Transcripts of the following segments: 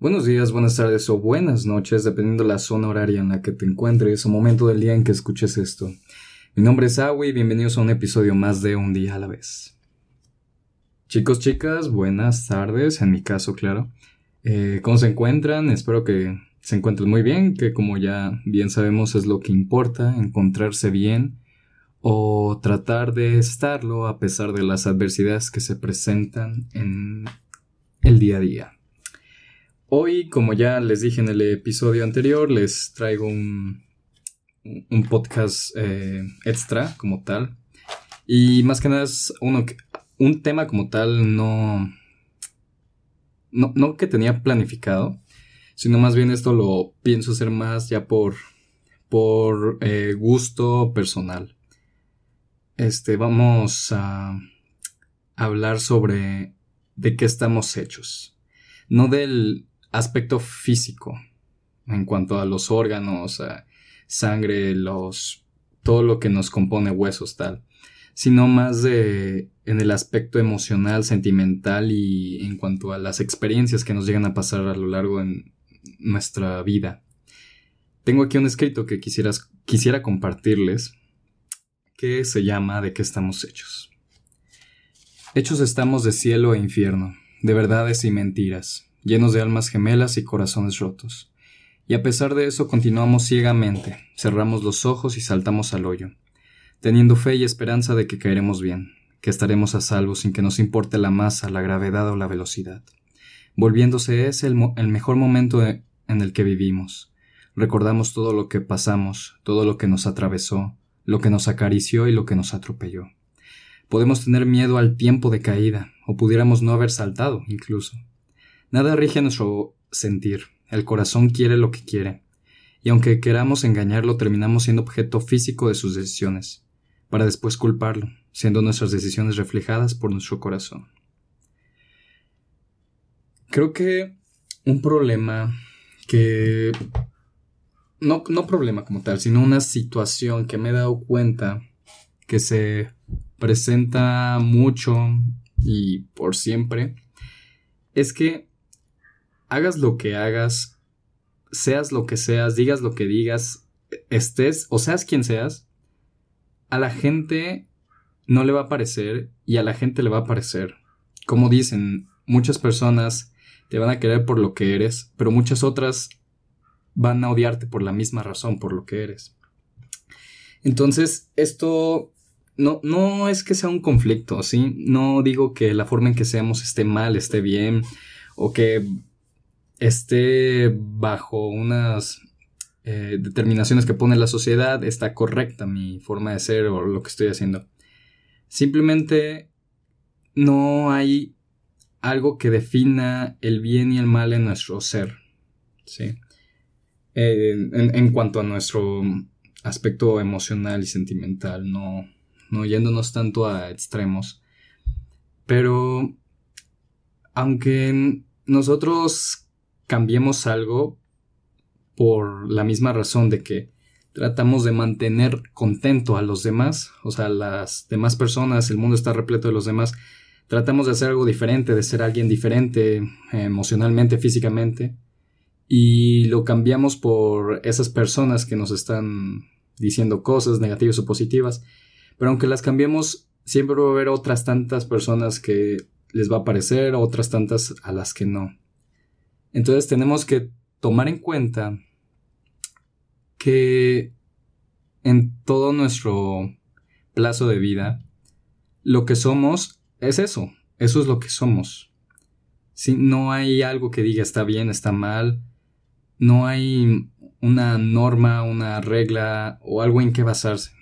Buenos días, buenas tardes o buenas noches, dependiendo de la zona horaria en la que te encuentres o momento del día en que escuches esto. Mi nombre es Awi y bienvenidos a un episodio más de Un día a la vez. Chicos, chicas, buenas tardes, en mi caso, claro. Eh, ¿Cómo se encuentran? Espero que se encuentren muy bien, que como ya bien sabemos es lo que importa, encontrarse bien o tratar de estarlo a pesar de las adversidades que se presentan en el día a día. Hoy, como ya les dije en el episodio anterior, les traigo un, un podcast eh, extra como tal. Y más que nada es uno un tema como tal no, no, no que tenía planificado, sino más bien esto lo pienso hacer más ya por, por eh, gusto personal. Este, vamos a hablar sobre de qué estamos hechos. No del aspecto físico en cuanto a los órganos, a sangre, los todo lo que nos compone huesos tal, sino más de en el aspecto emocional, sentimental y en cuanto a las experiencias que nos llegan a pasar a lo largo de nuestra vida. Tengo aquí un escrito que quisiera compartirles que se llama ¿De qué estamos hechos? Hechos estamos de cielo e infierno, de verdades y mentiras, llenos de almas gemelas y corazones rotos. Y a pesar de eso continuamos ciegamente, cerramos los ojos y saltamos al hoyo, teniendo fe y esperanza de que caeremos bien, que estaremos a salvo sin que nos importe la masa, la gravedad o la velocidad. Volviéndose ese el, el mejor momento en el que vivimos. Recordamos todo lo que pasamos, todo lo que nos atravesó, lo que nos acarició y lo que nos atropelló. Podemos tener miedo al tiempo de caída, o pudiéramos no haber saltado incluso. Nada rige nuestro sentir. El corazón quiere lo que quiere. Y aunque queramos engañarlo, terminamos siendo objeto físico de sus decisiones, para después culparlo, siendo nuestras decisiones reflejadas por nuestro corazón. Creo que un problema que... No, no problema como tal, sino una situación que me he dado cuenta que se presenta mucho y por siempre, es que hagas lo que hagas, seas lo que seas, digas lo que digas, estés o seas quien seas, a la gente no le va a parecer y a la gente le va a parecer. Como dicen, muchas personas te van a querer por lo que eres, pero muchas otras van a odiarte por la misma razón, por lo que eres. Entonces, esto no, no es que sea un conflicto, ¿sí? No digo que la forma en que seamos esté mal, esté bien, o que esté bajo unas eh, determinaciones que pone la sociedad, está correcta mi forma de ser o lo que estoy haciendo. Simplemente no hay algo que defina el bien y el mal en nuestro ser. ¿sí? En, en, cuanto a nuestro aspecto emocional y sentimental, no, no yéndonos tanto a extremos. Pero aunque nosotros cambiemos algo por la misma razón de que tratamos de mantener contento a los demás, o sea, las demás personas, el mundo está repleto de los demás, tratamos de hacer algo diferente, de ser alguien diferente emocionalmente, físicamente, y lo cambiamos por esas personas que nos están diciendo cosas negativas o positivas, pero aunque las cambiemos, siempre va a haber otras tantas personas que les va a parecer, otras tantas a las que no. Entonces tenemos que tomar en cuenta que en todo nuestro plazo de vida, lo que somos es eso, eso es lo que somos. Si no hay algo que diga está bien, está mal, no hay una norma, una regla o algo en que basarse.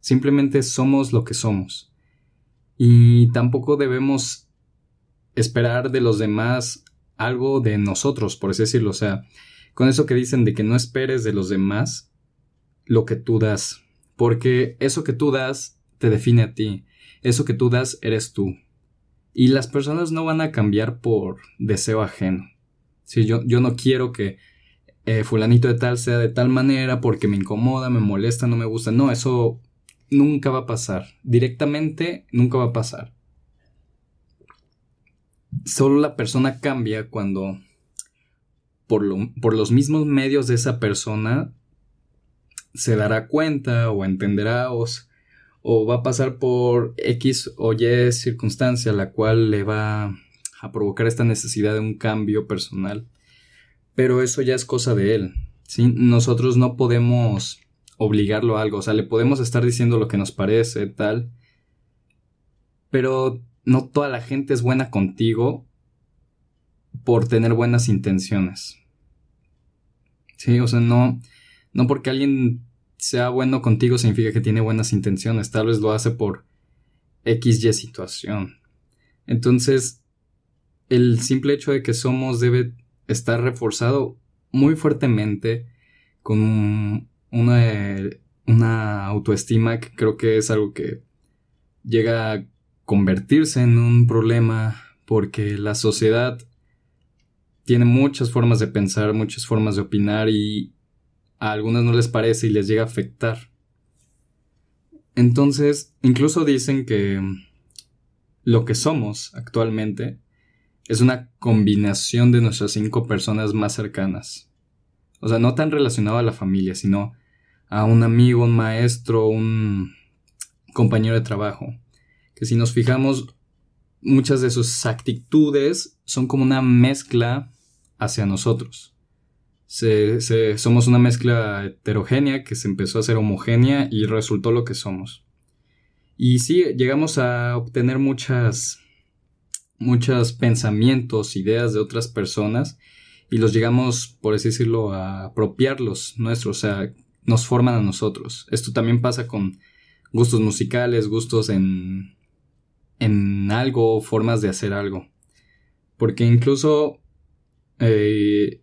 Simplemente somos lo que somos. Y tampoco debemos esperar de los demás algo de nosotros, por así decirlo. O sea, con eso que dicen de que no esperes de los demás lo que tú das. Porque eso que tú das te define a ti. Eso que tú das eres tú. Y las personas no van a cambiar por deseo ajeno. Si yo, yo no quiero que eh, fulanito de tal sea de tal manera porque me incomoda, me molesta, no me gusta. No, eso nunca va a pasar. Directamente nunca va a pasar solo la persona cambia cuando por, por los mismos medios de esa persona se dará cuenta o entenderá o, o, va a pasar por X o Y circunstancia la cual le va a provocar esta necesidad de un cambio personal. Pero eso ya es cosa de él. ¿sí? Nosotros no podemos obligarlo a algo, o sea, le podemos estar diciendo lo que nos parece, tal, pero no toda la gente es buena contigo por tener buenas intenciones. Sí, o sea, no, no porque alguien sea bueno contigo significa que tiene buenas intenciones, tal vez lo hace por XY situación. Entonces, el simple hecho de que somos debe estar reforzado muy fuertemente con una, una autoestima que creo que es algo que llega convertirse en un problema porque la sociedad tiene muchas formas de pensar, muchas formas de opinar y a algunas no les parece y les llega a afectar. Entonces, incluso dicen que lo que somos actualmente es una combinación de nuestras cinco personas más cercanas. O sea, no tan relacionado a la familia, sino a un amigo, un maestro, un compañero de trabajo. Que si nos fijamos, muchas de sus actitudes son como una mezcla hacia nosotros. somos una mezcla heterogénea que se empezó a ser homogénea y resultó lo que somos. Y sí, llegamos a obtener muchas, muchos pensamientos, ideas de otras personas y los llegamos, por así decirlo, a apropiarlos nuestros, o sea, nos forman a nosotros. Esto también pasa con gustos musicales, gustos en, en algo, formas de hacer algo. Porque incluso eh,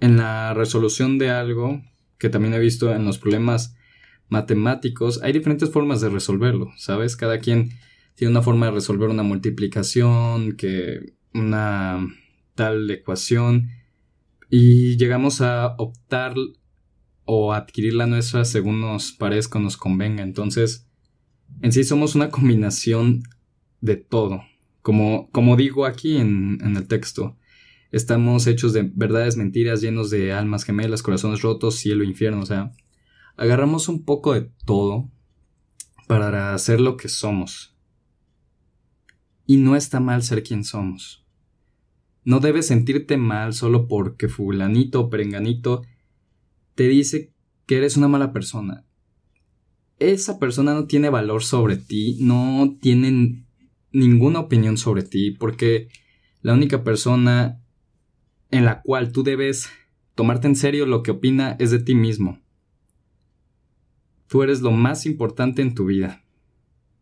en la resolución de algo, que también he visto en los problemas matemáticos, hay diferentes formas de resolverlo, ¿sabes? Cada quien tiene una forma de resolver una multiplicación, que una tal ecuación, y llegamos a optar o adquirir la nuestra según nos parezca o nos convenga. Entonces, en sí somos una combinación de todo. Como, como digo aquí en, en el texto, estamos hechos de verdades, mentiras, llenos de almas gemelas, corazones rotos, cielo, infierno. O sea, agarramos un poco de todo para hacer lo que somos. Y no está mal ser quien somos. No debes sentirte mal solo porque fulanito o perenganito te dice que eres una mala persona. Esa persona no tiene valor sobre ti, no tiene ninguna opinión sobre ti, porque la única persona en la cual tú debes tomarte en serio lo que opina es de ti mismo. Tú eres lo más importante en tu vida.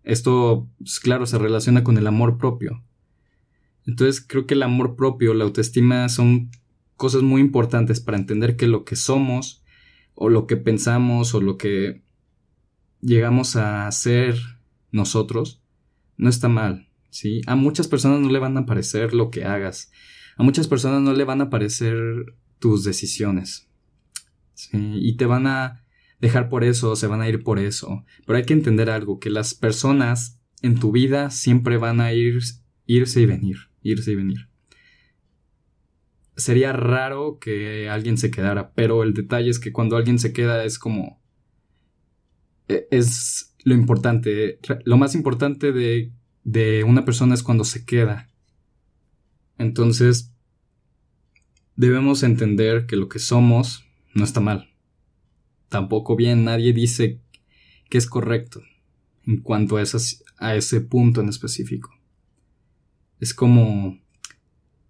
Esto, pues, claro, se relaciona con el amor propio. Entonces creo que el amor propio, la autoestima son cosas muy importantes para entender que lo que somos o lo que pensamos o lo que llegamos a ser nosotros no está mal, ¿sí? A muchas personas no le van a parecer lo que hagas. A muchas personas no le van a parecer tus decisiones. ¿sí? Y te van a dejar por eso, se van a ir por eso. Pero hay que entender algo, que las personas en tu vida siempre van a ir, irse y venir irse y venir. Sería raro que alguien se quedara, pero el detalle es que cuando alguien se queda es como... E, es lo importante. Lo más importante de, de una persona es cuando se queda. Entonces, debemos entender que lo que somos no está mal. Tampoco bien, nadie dice que es correcto en cuanto a, a ese punto en específico. Es como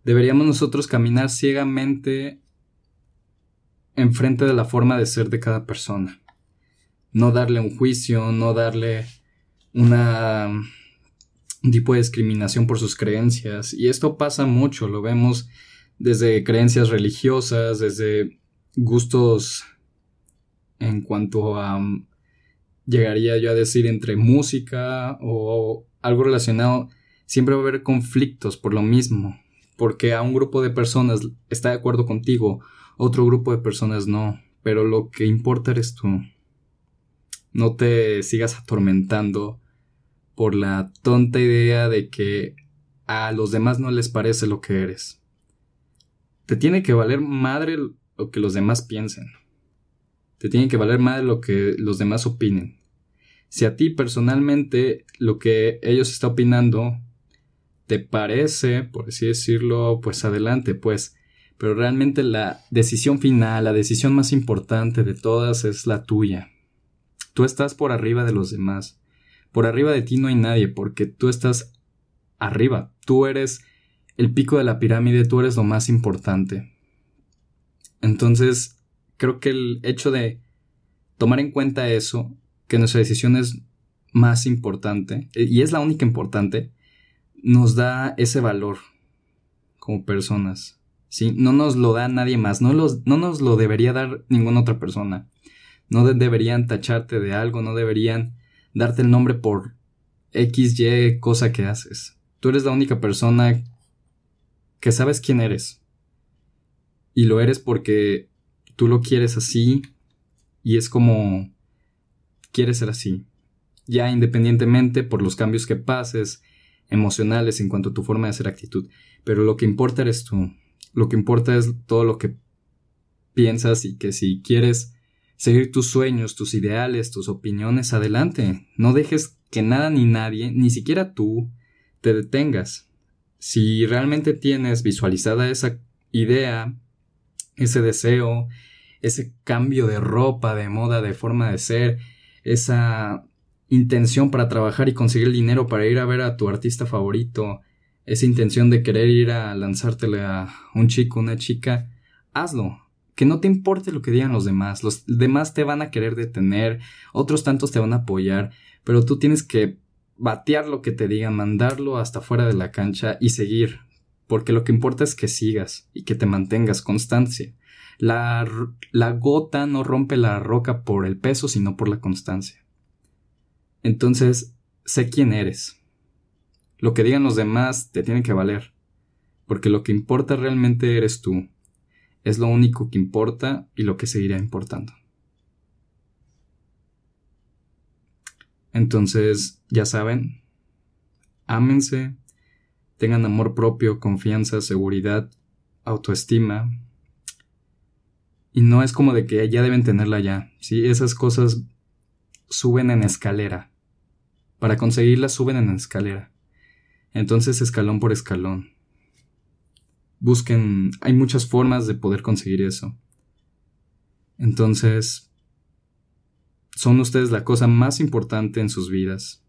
deberíamos nosotros caminar ciegamente enfrente de la forma de ser de cada persona. No darle un juicio, no darle una un tipo de discriminación por sus creencias. Y esto pasa mucho, lo vemos desde creencias religiosas, desde gustos en cuanto a, llegaría yo a decir, entre música o algo relacionado siempre va a haber conflictos por lo mismo, porque a un grupo de personas está de acuerdo contigo, otro grupo de personas no, pero lo que importa eres tú. No te sigas atormentando por la tonta idea de que a los demás no les parece lo que eres. te tiene que valer madre lo que los demás piensen. Te tiene que valer madre lo que los demás opinen. Si a ti personalmente lo que ellos están opinando te parece, por así decirlo, pues adelante, pues. Pero realmente la decisión final, la decisión más importante de todas es la tuya. Tú estás por arriba de los demás. Por arriba de ti no hay nadie, porque tú estás arriba. Tú eres el pico de la pirámide, tú eres lo más importante. Entonces, creo que el hecho de tomar en cuenta eso, que nuestra decisión es más importante, y es la única importante, nos da ese valor como personas. No nos lo da nadie más, no, no nos lo debería dar ninguna otra persona. No deberían tacharte de algo, no deberían darte el nombre por X, Y cosa que haces. Tú eres la única persona que sabes quién eres. Y lo eres porque tú lo quieres así y es como quieres ser así. Ya independientemente por los cambios que pases, emocionales en cuanto a tu forma de hacer actitud. Pero lo que importa eres tú. Lo que importa es todo lo que piensas y que si quieres seguir tus sueños, tus ideales, tus opiniones, adelante. No dejes que nada ni nadie, ni siquiera tú, te detengas. Si realmente tienes visualizada esa idea, ese deseo, ese cambio de ropa, de moda, de forma de ser, esa intención para trabajar y conseguir dinero para ir a ver a tu artista favorito, esa intención de querer ir a lanzártele a un chico, una chica, hazlo. Que no te importe lo que digan los demás. Los demás te van a querer detener, otros tantos te van a apoyar, pero tú tienes que batear lo que te digan, mandarlo hasta fuera de la cancha y seguir. Porque lo que importa es que sigas y que te mantengas constancia. La, la gota no rompe la roca por el peso, sino por la constancia. Entonces, sé quién eres. Lo que digan los demás te tiene que valer, porque lo que importa realmente eres tú. Es lo único que importa y lo que seguirá importando. Entonces, ya saben, ámense, tengan amor propio, confianza, seguridad, autoestima. Y no es como de que ya deben tenerla ya, ¿sí? Esas cosas suben en escalera. Para conseguirla suben en escalera. Entonces escalón por escalón. Busquen, hay muchas formas de poder conseguir eso. Entonces, son ustedes la cosa más importante en sus vidas.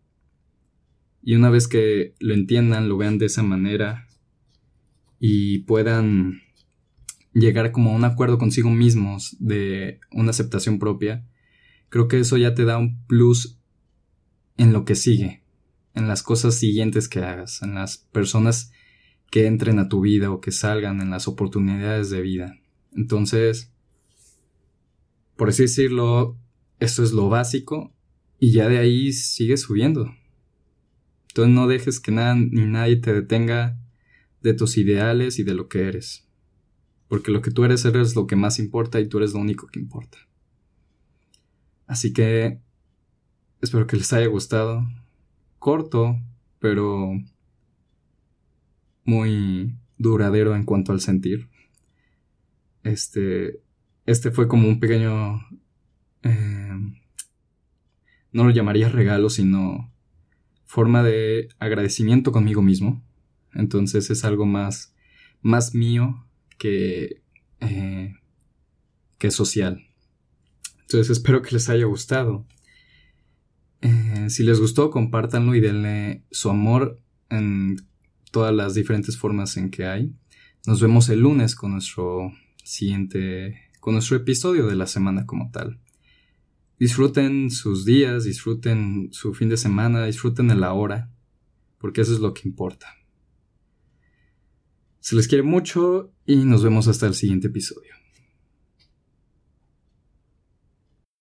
Y una vez que lo entiendan, lo vean de esa manera y puedan llegar como a un acuerdo consigo mismos de una aceptación propia, creo que eso ya te da un plus en lo que sigue, en las cosas siguientes que hagas, en las personas que entren a tu vida o que salgan, en las oportunidades de vida. Entonces, por así decirlo, esto es lo básico y ya de ahí sigue subiendo. Entonces no dejes que nada ni nadie te detenga de tus ideales y de lo que eres. Porque lo que tú eres eres lo que más importa y tú eres lo único que importa. Así que Espero que les haya gustado. Corto, pero muy duradero en cuanto al sentir. Este, este fue como un pequeño... Eh, no lo llamaría regalo, sino forma de agradecimiento conmigo mismo. Entonces es algo más, más mío que, eh, que social. Entonces espero que les haya gustado. Eh, si les gustó, compártanlo y denle su amor en todas las diferentes formas en que hay. Nos vemos el lunes con nuestro siguiente, con nuestro episodio de la semana como tal. Disfruten sus días, disfruten su fin de semana, disfruten de la hora, porque eso es lo que importa. Se les quiere mucho y nos vemos hasta el siguiente episodio.